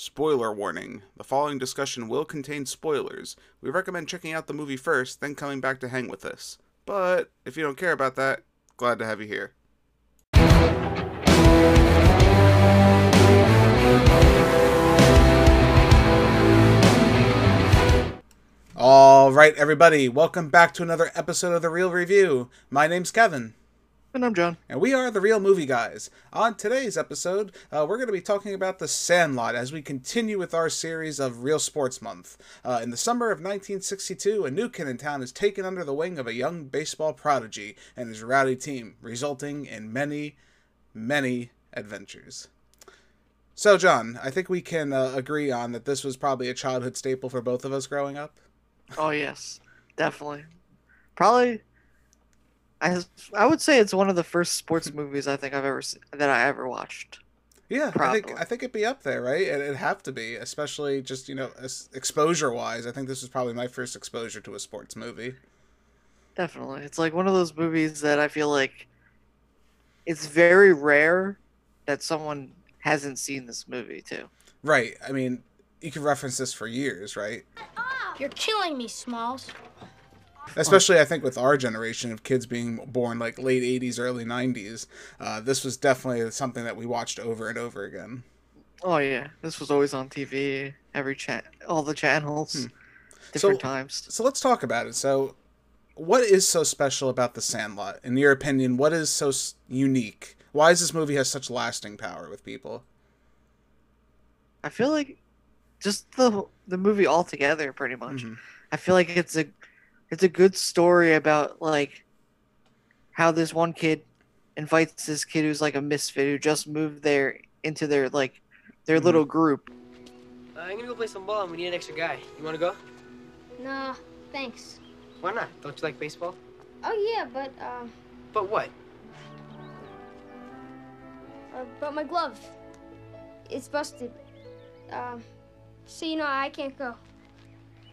Spoiler warning the following discussion will contain spoilers. We recommend checking out the movie first, then coming back to hang with us. But if you don't care about that, glad to have you here. All right, everybody, welcome back to another episode of The Reel Review. My name's Kevin. And I'm John. And we are the Reel Movie Guys. On today's episode, uh, we're going to be talking about The Sandlot as we continue with our series of Reel Sports Month. Uh, in the summer of 1962, a new kid in town is taken under the wing of a young baseball prodigy and his rowdy team, resulting in many, many adventures. So, John, I think we can uh, agree on that this was probably a childhood staple for both of us growing up. Oh yes, definitely. Probably. I I would say it's one of the first sports movies I think I've ever seen, that I ever watched. Yeah, I think I think it'd be up there, right? It, it'd have to be, especially just you know exposure wise. I think this is probably my first exposure to a sports movie. Definitely, it's like one of those movies that I feel like it's very rare that someone hasn't seen this movie too. Right. I mean, you could reference this for years, right? You're killing me, Smalls. Especially, I think, with our generation of kids being born like late 80s, early 90s, uh, this was definitely something that we watched over and over again. Oh, yeah. This was always on TV, every chat, all the channels, hmm. different so, times. So let's talk about it. So, what is so special about The Sandlot? In your opinion, what is so unique? Why is this movie has such lasting power with people? I feel like just the the movie altogether pretty much mm-hmm. i feel like it's a it's a good story about like how this one kid invites this kid who's like a misfit who just moved there into their like their mm-hmm. little group uh, i'm gonna go play some ball and we need an extra guy you want to go no thanks why not don't you like baseball oh yeah but uh but what uh, but my glove it's busted um so, you know, I can't go.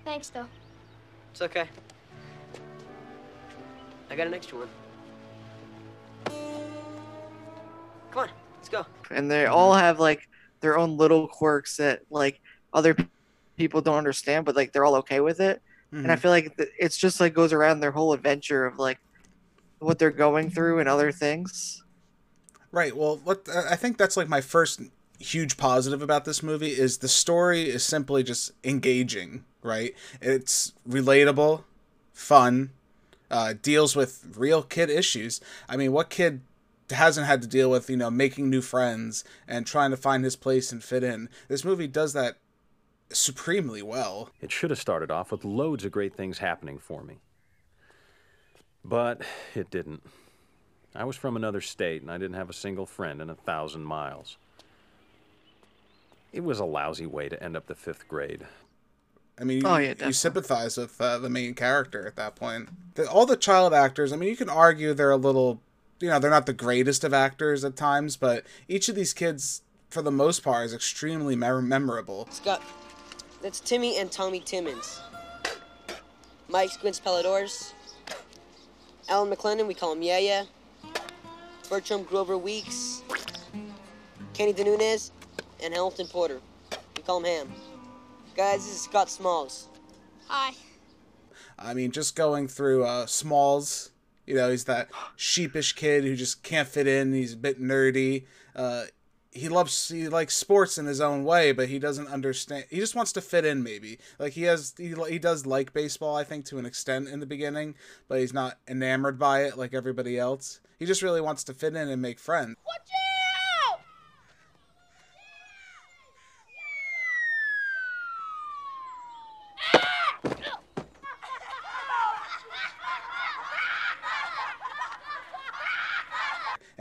Thanks, though. It's okay. I got an extra one. Come on, let's go. And they all have, like, their own little quirks that, like, other people don't understand, but, like, they're all okay with it. Mm-hmm. And I mm-hmm. feel like it's just, like, goes around their whole adventure of, like, what they're going through and other things. Right. Well, what I think that's like my first huge positive about this movie is the story is simply just engaging, right? It's relatable, fun, uh, deals with real kid issues. I mean, what kid hasn't had to deal with, you know, making new friends and trying to find his place and fit in? This movie does that supremely well. It should have started off with loads of great things happening for me. But it didn't. I was from another state and I didn't have a single friend in a thousand miles. It was a lousy way to end up the fifth grade. I mean, oh, yeah, you sympathize with uh, the main character at that point. The, all the child actors, I mean, you can argue they're a little, you know, they're not the greatest of actors at times, but each of these kids, for the most part, is extremely memorable. Scott, that's Timmy and Tommy Timmons. Mike Squints Palledorous. Alan McClennan, we call him Yeah Yeah. Bertram Grover Weeks. Kenny DeNunez and Hamilton Porter. We call him Ham. Guys, this is Scott Smalls. Hi. I mean, just going through uh, Smalls, you know, he's that sheepish kid who just can't fit in. He's a bit nerdy. Uh, he loves he likes sports in his own way, but he doesn't understand. He just wants to fit in, maybe. Like he has he he does like baseball, I think, to an extent in the beginning, but he's not enamored by it like everybody else. He just really wants to fit in and make friends. Watch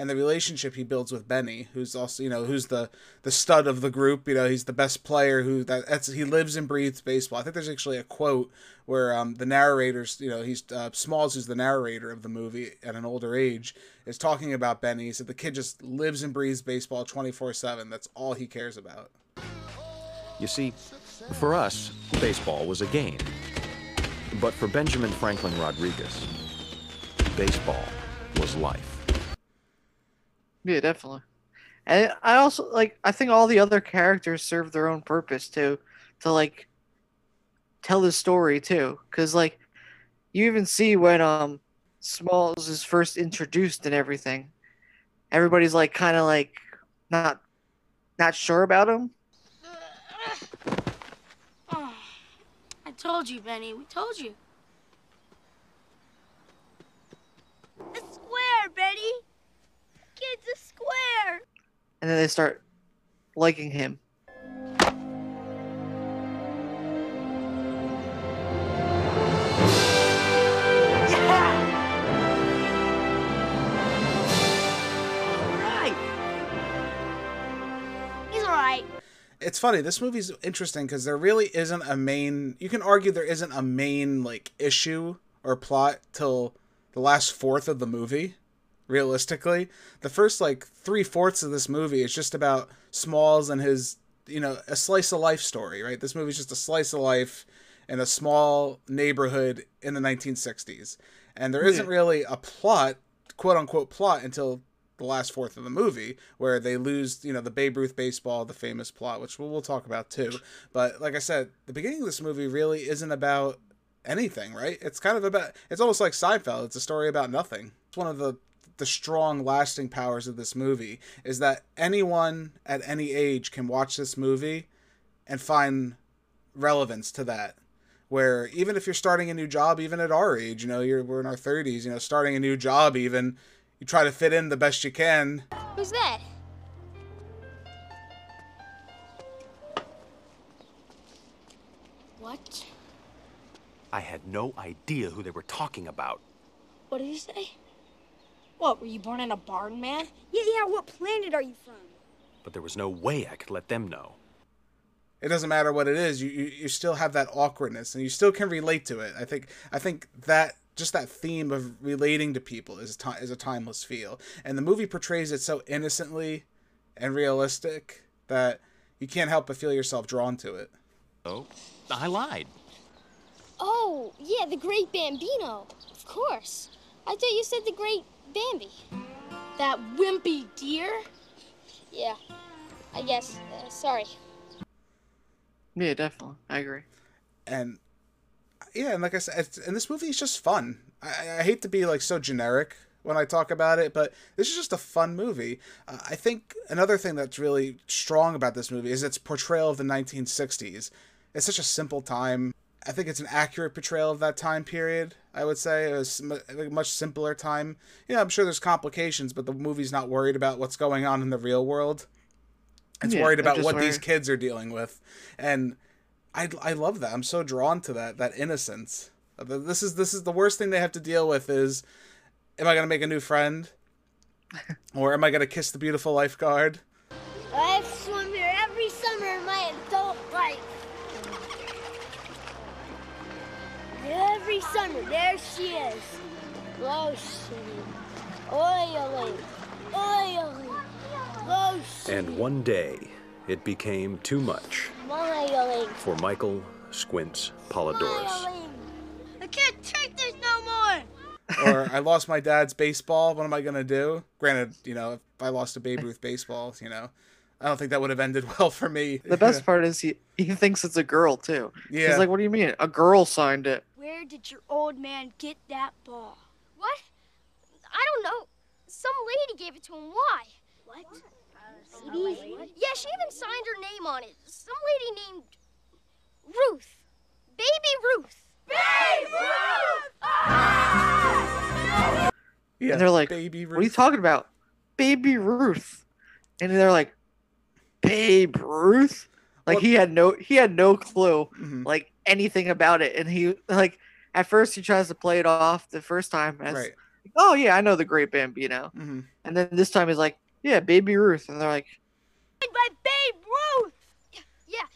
and the relationship he builds with Benny, who's also you know who's the the stud of the group. You know he's the best player. Who that that's he lives and breathes baseball. I think there's actually a quote where um, the narrator's you know he's uh, Smalls, who's the narrator of the movie at an older age, is talking about Benny. He said the kid just lives and breathes baseball 24 seven. That's all he cares about. You see, for us, baseball was a game. But for Benjamin Franklin Rodriguez, baseball was life. Yeah, definitely. And I also like I think all the other characters serve their own purpose too, to like tell the story too. Cause like you even see when um Smalls is first introduced and everything, everybody's like kind of like not not sure about him. Oh, I told you, Benny. We told you. A square, Betty. Kid's a square. And then they start liking him. He's all right. it's funny this movie's interesting because there really isn't a main you can argue there isn't a main like issue or plot till the last fourth of the movie realistically the first like three-fourths of this movie is just about smalls and his you know a slice of life story right? This movie's just a slice of life in a small neighborhood in the 1960s and there isn't really a plot quote unquote plot until the last fourth of the movie where they lose you know the babe ruth baseball the famous plot which we'll, we'll talk about too. But like i said the beginning of this movie really isn't about anything right? It's kind of about it's almost like seinfeld. It's a story about nothing. It's one of the the strong lasting powers of this movie is that anyone at any age can watch this movie and find relevance to that where even if you're starting a new job even at our age you know you're we're in our 30s you know starting a new job even you try to fit in the best you can Who's that? What? I had no idea who they were talking about. What did he say? What, were you born in a barn, man? Yeah, yeah. What planet are you from? But there was no way I could let them know. it doesn't matter what it is you, you you still have that awkwardness and you still can relate to it i think i think that just that theme of relating to people is ti- is a timeless feel and the movie portrays it so innocently and realistic that you can't help but feel yourself drawn to it Oh, I lied. Oh, yeah, the Great Bambino. Of course. I thought you said the Great Bambi. That wimpy deer? Yeah, I guess. Uh, sorry. Yeah, definitely. I agree. and yeah and like i said it's, and this movie is just fun I, I hate to be like so generic when i talk about it but this is just a fun movie uh, i think another thing that's really strong about this movie is its portrayal of the 1960s it's such a simple time i think it's an accurate portrayal of that time period i would say it was a much simpler time you know i'm sure there's complications but the movie's not worried about what's going on in the real world it's Yeah, worried about just what these kids are dealing with and I, I love that. I'm so drawn to that that innocence. This is this is the worst thing they have to deal with is am I going to make a new friend? or am I going to kiss the beautiful lifeguard? I've Every summer, there she is. Lotioning, oiling, oiling, lotioning, And one day, it became too much smiling, for Michael Squints Palledorous. smiling. I can't take this no more. or I lost my dad's baseball. What am I going to do? Granted, you know, if I lost a Babe Ruth baseball, you know, I don't think that would have ended well for me. The best part is he he thinks it's a girl too. Yeah. He's like, "What do you mean? A girl signed it." Where did your old man get that ball? What? I don't know. Some lady gave it to him. Why? What? Yeah, she even signed her name on it. Some lady named Ruth. Baby Ruth. Baby Ruth! yeah, And they're like, Baby Ruth. "What are you talking about, Baby Ruth?" And they're like, "Babe Ruth?" Like Well- he had no he had no clue Mhm. like anything about it, and he like at first he tries to play it off the first time as, Right. "Oh yeah, I know the Great Bambino," hmm and then this time he's like, "Yeah, Baby Ruth," and they're like, By Babe Ruth. Yeah, yeah,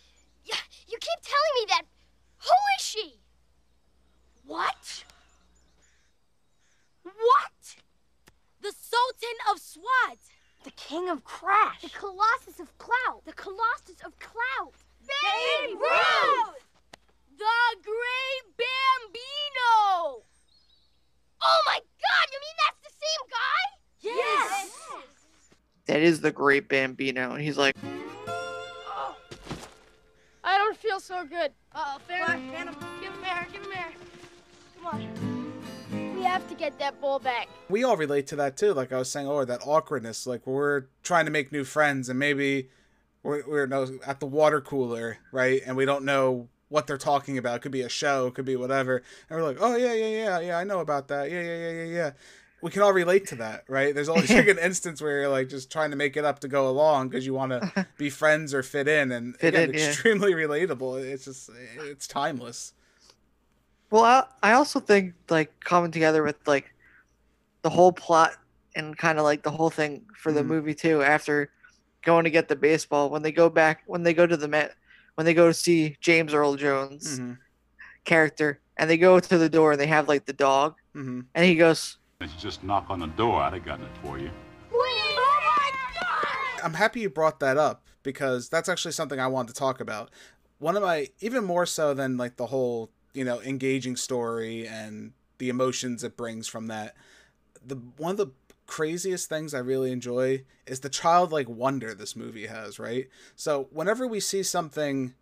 yeah. You keep telling me that. Who is she? What? What? The Sultan of Swat. The King of Crash. The Colossus of Clout. The Colossus of Clout. Babe Ruth! The Great Bambino. Oh my God! You mean that's the same guy? Yes. "That is the great Bambino, and he's like, I don't feel so good. Uh, fair. Phantom, give him air, give him air. Come on. We have to get that ball back. we all relate to that too. Like I was saying, or that awkwardness. Like we're trying to make new friends, and maybe we're, we're at the water cooler, right? And we don't know what they're talking about. It could be a show, it could be whatever. And we're like, oh yeah, yeah, yeah, yeah, I know about that. Yeah, yeah, yeah, yeah, yeah. We can all relate to that, right? There's always like an instance where you're like just trying to make it up to go along because you want to be friends or fit in, and Fit again, in, yeah. extremely relatable. It's just it's timeless. Well, I, I also think like coming together with like the whole plot and kind of like the whole thing for the Mhm. movie too. After going to get the baseball, when they go back, when they go to the Met, when they go to see James Earl Jones hmm character, and they go to the door and they have like the dog, hmm and he goes, If you just knock on the door, I'd have gotten it for you. Oh my god! I'm happy you brought that up because that's actually something I wanted to talk about. One of my even more so than like the whole, you know, engaging story and the emotions it brings from that. The one of the craziest things I really enjoy is the childlike wonder this movie has, right? So, whenever we see something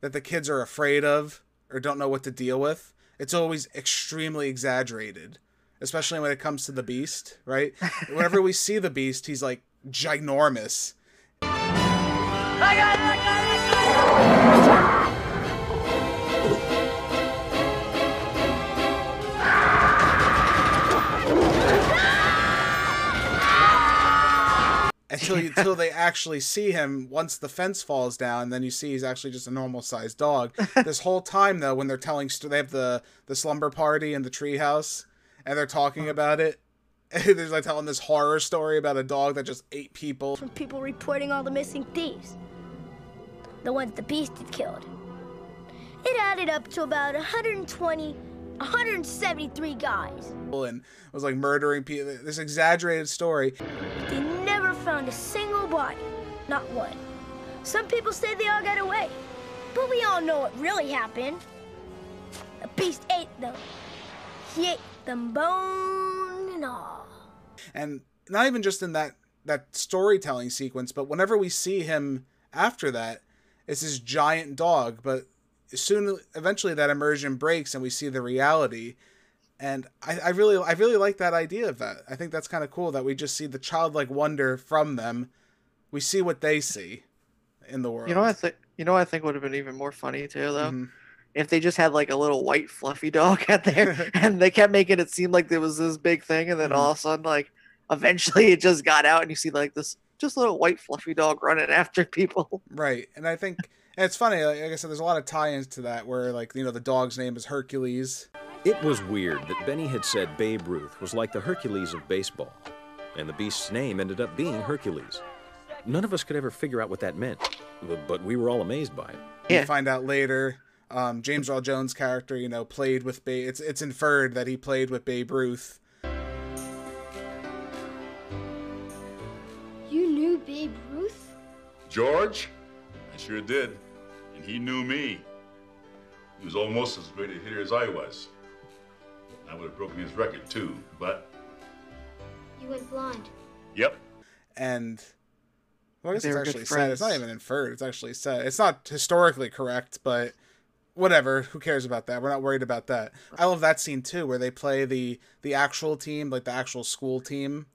that the kids are afraid of or don't know what to deal with, it's always extremely exaggerated. Especially when it comes to the beast, right? Whenever we see the beast, he's like ginormous. Until you, until they actually see him once the fence falls down, then you see he's actually just a normal sized dog. this whole time though, when they're telling, st- they have the the slumber party in the treehouse, and they're talking about it. They're like telling this horror story about a dog that just ate people. From people reporting all the missing thieves. The ones the beast had killed. It added up to about 120, 173 guys. and was like murdering people. This exaggerated story. They never found a single body. Not one. Some people say they all got away. But we all know what really happened. The beast ate them. He ate them bone and all. And not even just in that that storytelling sequence, but whenever we see him after that, it's this giant dog. But soon, eventually, that immersion breaks and we see the reality. And I, I really, I really like that idea of that. I think that's kind of cool that we just see the childlike wonder from them. We see what they see in the world. you know, what I think, you know, I think would have been even more funny too, though. Mhm. if they just had like a little white fluffy dog out there and they kept making it seem like there was this big thing and then all of a sudden like eventually it just got out and you see like this just little white fluffy dog running after people Right, and I think and it's funny. Like I said, there's a lot of tie-ins to that where, like, you know, the dog's name is Hercules. It was weird that Benny had said Babe Ruth was like the Hercules of baseball, and the beast's name ended up being Hercules. None of us could ever figure out what that meant, but- but we were all amazed by it. You Yeah. find out later, um, James Earl Jones' character, you know, played with Babe. It's it's inferred that he played with Babe Ruth. You knew Babe Ruth? George? I sure did. And he knew me. He was almost as great a hitter as I was. I would have broken his record, too, but, You went blind. yep. and well, I guess it's actually said. It's not even inferred. It's actually said. It's not historically correct, but whatever. Who cares about that? We're not worried about that. I love that scene too, where they play the the actual team, like the actual school team.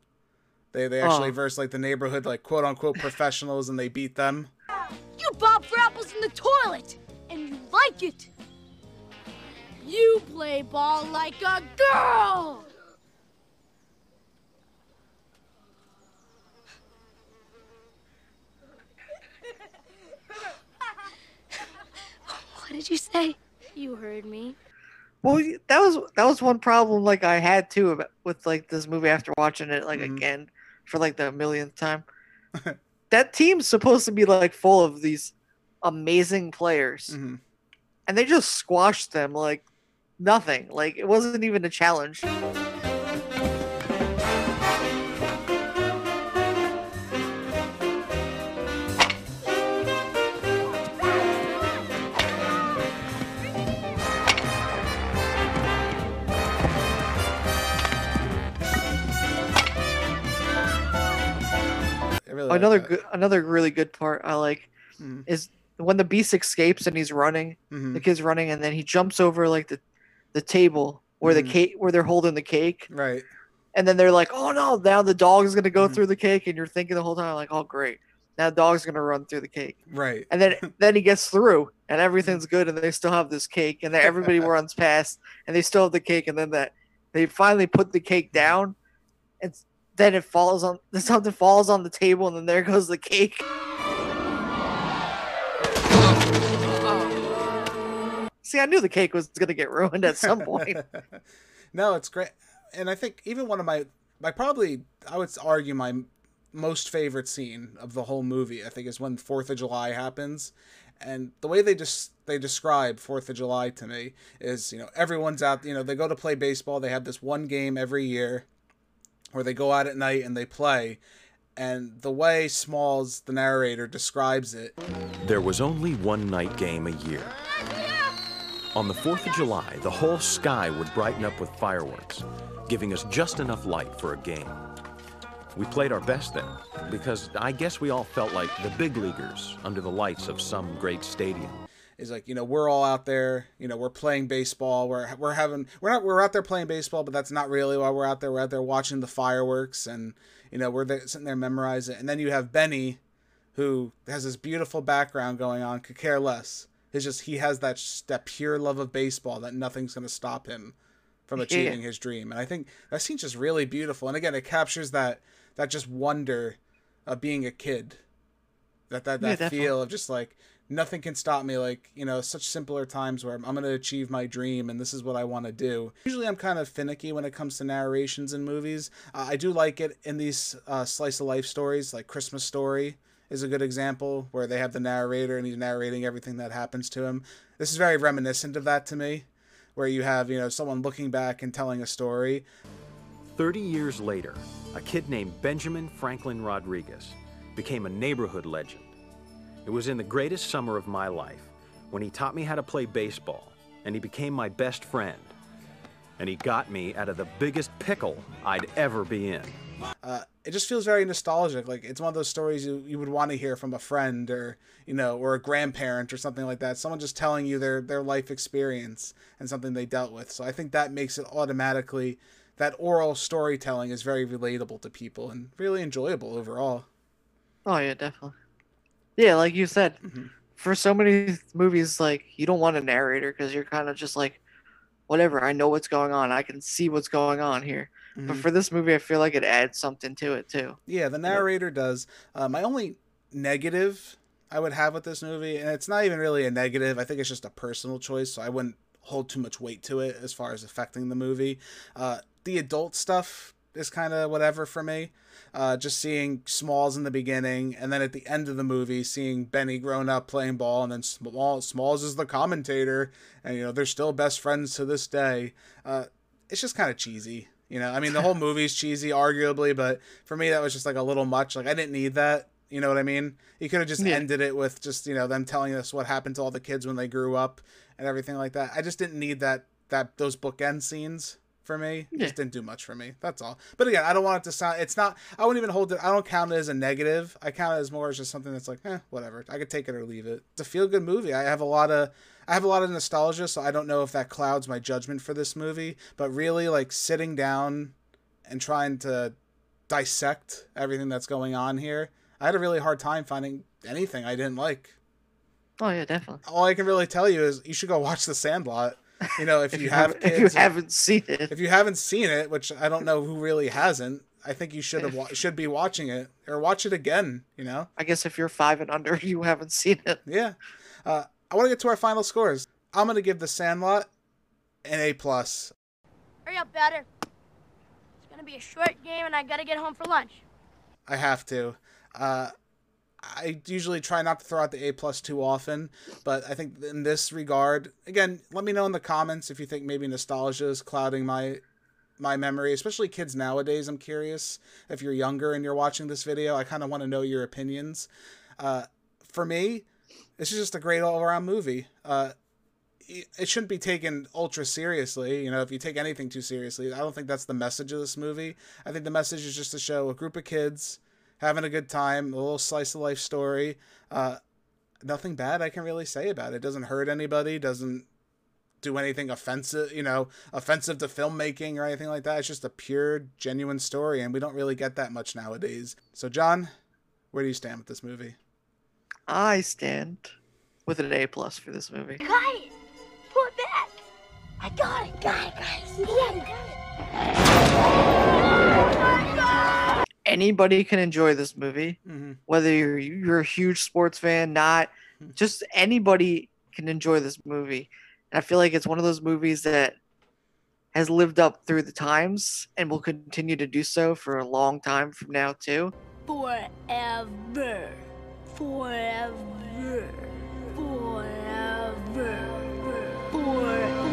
They they actually Oh. verse like the neighborhood, like quote unquote professionals, and they beat them. You bob for apples in the toilet, and you like it. You play ball like a girl. What did you say? You heard me. well that was that was one problem like i had too about, with like this movie after watching it like Mhm. again for like the millionth time that team's supposed to be like full of these amazing players hmm and they just squashed them like nothing like it wasn't even a challenge another good, another really good part I like Mhm. is when the beast escapes and he's running. Mhm. The kid's running, and then he jumps over like the the table where Mhm. the cake where they're holding the cake, Right. and then they're like, "Oh no!" Now the dog is gonna go Mhm. through the cake, and you're thinking the whole time like, "Oh great!" Now the dog's gonna run through the cake, Right. and then then he gets through, and everything's good, and they still have this cake, and then everybody runs past, and they still have the cake, and then that they finally put the cake down, and then it falls on something falls on the table, and then there goes the cake. See, I knew the cake was gonna get ruined at some point. no, it's great, and I think even one of my, my probably I would argue my most favorite scene of the whole movie. I think is when Fourth of July happens, and the way they just they describe Fourth of July to me is you know everyone's out. You know they go to play baseball. They have this one game every year, where they go out at night and they play. And the way Smalls, the narrator, describes it, There was only one night game a year. On the 4th of July, the whole sky would brighten up with fireworks, giving us just enough light for a game. We played our best then, because I guess we all felt like the big leaguers under the lights of some great stadium. It's like you know we're all out there you know we're playing baseball we're we're having we're not we're out there playing baseball but that's not really why we're out there we're out there watching the fireworks and you know we're there, sitting there memorizing and then you have Benny who has this beautiful background going on could care less it's just he has that that pure love of baseball that nothing's going to stop him from Yeah. achieving his dream. And I think that scene's just really beautiful. And again it captures that that just wonder of being a kid. That that, Yeah, that definitely. feel of just like nothing can stop me like you know such simpler times where i'm, I'm going to achieve my dream and this is what i want to do. Usually i'm kind of finicky when it comes to narrations in movies. Uh, i do like it in these uh, slice of life stories like christmas story is a good example where they have the narrator and he's narrating everything that happens to him this is very reminiscent of that to me where you have you know someone looking back and telling a story 30 years later, a kid named Benjamin Franklin Rodriguez became a neighborhood legend. It was in the greatest summer of my life when he taught me how to play baseball, and he became my best friend. And he got me out of the biggest pickle I'd ever be in. Uh, it just feels very nostalgic. Like it's one of those stories you, you would want to hear from a friend or you know or a grandparent or something like that. Someone just telling you their their life experience and something they dealt with. So I think that makes it automatically that oral storytelling is very relatable to people and really enjoyable overall. Oh yeah, definitely. Yeah, like you said, Mhm. for so many movies, like you don't want a narrator because you're kind of just like, whatever. I know what's going on. I can see what's going on here. But Mhm. for this movie, I feel like it adds something to it too. Yeah, the narrator does. Uh, my only negative I would have with this movie, and it's not even really a negative. I think it's just a personal choice, so I wouldn't hold too much weight to it as far as affecting the movie. Uh, the adult stuff is kind of whatever for me. Uh, just seeing Smalls in the beginning, and then at the end of the movie, seeing Benny grown up playing ball, and then Small, Smalls is the commentator, and you know they're still best friends to this day. Uh, it's just kind of cheesy. You know, I mean, the whole movie's cheesy, arguably, but for me, that was just like a little much. Like, I didn't need that. You know what I mean? You could have just Yeah. ended it with just you know them telling us what happened to all the kids when they grew up and everything like that. I just didn't need that that those bookend scenes for me. Yeah. just didn't do much for me. That's all. But again, I don't want it to sound. It's not. I wouldn't even hold it. I don't count it as a negative. I count it as more as just something that's like, eh, whatever. I could take it or leave it. It's a feel good movie. I have a lot of. I have a lot of nostalgia, so I don't know if that clouds my judgment for this movie. But really, like sitting down and trying to dissect everything that's going on here, I had a really hard time finding anything I didn't like. Oh yeah, definitely. All I can really tell you is you should go watch The Sandlot. You know, if, If you, have haven't- kids, if you haven't seen it, if you haven't seen it, which I don't know who really hasn't, I think you should have wa- should be watching it or watch it again. You know, I guess if you're five and under, you haven't seen it. yeah. Uh, I want to get to our final scores. I'm gonna give The Sandlot an A plus. Hurry up, batter. It's gonna be a short game, and I gotta get home for lunch. I have to. Uh, I usually try not to throw out the A plus too often, but I think in this regard, again, let me know in the comments if you think maybe nostalgia is clouding my my memory, especially kids nowadays. I'm curious if you're younger and you're watching this video. I kind of want to know your opinions. Uh, for me, this is just a great all around movie. Uh, it it shouldn't be taken ultra seriously. You know, if you take anything too seriously, I don't think that's the message of this movie. I think the message is just to show a group of kids having a good time, a little slice of life story. Uh, nothing bad I can really say about it. it. Doesn't hurt anybody. Doesn't do anything offensive, you know, offensive to filmmaking or anything like that. It's just a pure, genuine story, and we don't really get that much nowadays. So, John, where do you stand with this movie? I stand with an A plus for this movie. Got it. Pull it back. I got it. Got it, guys. Yeah, Anybody can enjoy this movie, mm-hmm. whether you're you're a huge sports fan, not. Hmm. Just anybody can enjoy this movie, and I feel like it's one of those movies that has lived up through the times and will continue to do so for a long time from now too. Forever. Forever. Forever. Forever.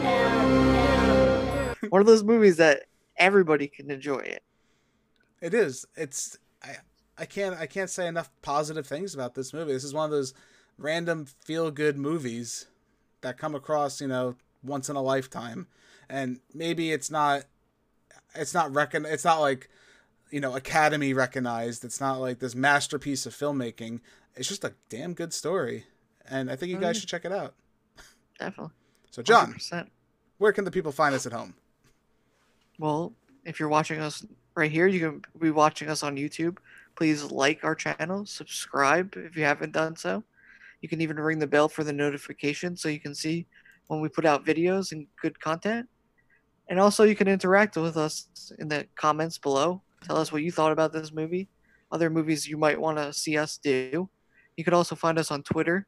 one of those movies that everybody can enjoy it. It is. It's I I can't I can't say enough positive things about this movie. This is one of those random feel good movies that come across, you know, once in a lifetime. And maybe it's not it's not recon it's not like you know, academy recognized. It's not like this masterpiece of filmmaking. It's just a damn good story. And I think you guys yeah. should check it out. Definitely. So John, 100%. where can the people find us at home? Well, if you're watching us right here, you can be watching us on YouTube. Please like our channel, subscribe if you haven't done so. You can even ring the bell for the notification so you can see when we put out videos and good content. And also, you can interact with us in the comments below. Tell us what you thought about this movie, other movies you might want to see us do. You can also find us on Twitter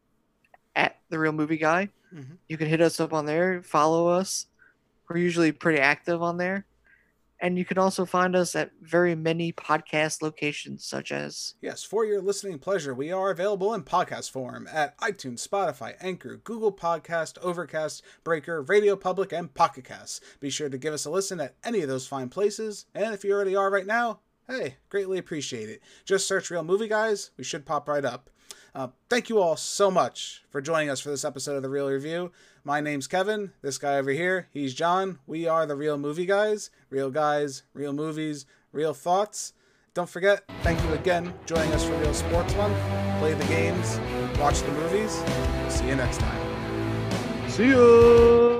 at The Reel Movie Guy. Mhm. You can hit us up on there, follow us. We're usually pretty active on there. And you can also find us at very many podcast locations, such as Yes, for your listening pleasure, we are available in podcast form at iTunes, Spotify, Anchor, Google Podcast, Overcast, Breaker, Radio Public, and Pocket Casts. Be sure to give us a listen at any of those fine places, and if you already are right now, hey, greatly appreciate it. Just search Reel Movie Guys, we should pop right up. Uh, thank you all so much for joining us for this episode of The Reel Review. My name's Kevin. This guy over here, he's John. We are the Reel Movie Guys. Real guys, real movies, real thoughts. Don't forget, thank you again joining us for Reel Sports Month. Play the games, watch the movies. See you next time. See ya!